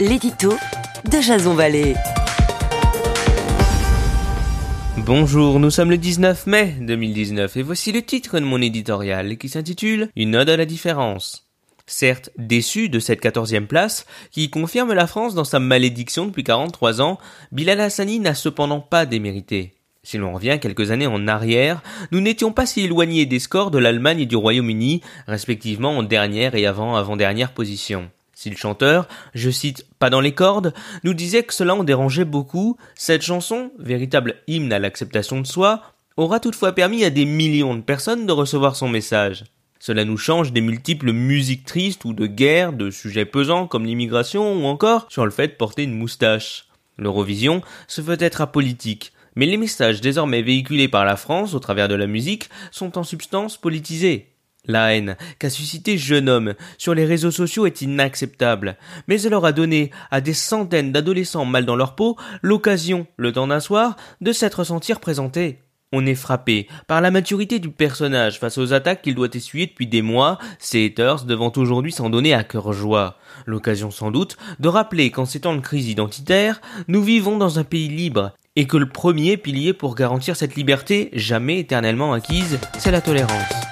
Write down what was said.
l'édito de Jason Vallée. Bonjour, nous sommes le 19 mai 2019 et voici le titre de mon éditorial qui s'intitule Une ode à la différence. Certes déçu de cette quatorzième place, qui confirme la France dans sa malédiction depuis 43 ans, Bilal Hassani n'a cependant pas démérité. Si l'on revient quelques années en arrière, nous n'étions pas si éloignés des scores de l'Allemagne et du Royaume-Uni, respectivement en dernière et avant-avant-dernière position. Si le chanteur, je cite pas dans les cordes, nous disait que cela en dérangeait beaucoup, cette chanson, véritable hymne à l'acceptation de soi, aura toutefois permis à des millions de personnes de recevoir son message. Cela nous change des multiples musiques tristes ou de guerre, de sujets pesants comme l'immigration ou encore sur le fait de porter une moustache. L'Eurovision se veut être apolitique, mais les messages désormais véhiculés par la France au travers de la musique sont en substance politisés. La haine qu'a suscité jeune homme sur les réseaux sociaux est inacceptable, mais elle aura donné à des centaines d'adolescents mal dans leur peau l'occasion, le temps d'un soir, de s'être sentir présentés. On est frappé par la maturité du personnage face aux attaques qu'il doit essuyer depuis des mois, ces haters devant aujourd'hui s'en donner à cœur joie. L'occasion sans doute de rappeler qu'en ces temps de crise identitaire, nous vivons dans un pays libre, et que le premier pilier pour garantir cette liberté jamais éternellement acquise, c'est la tolérance.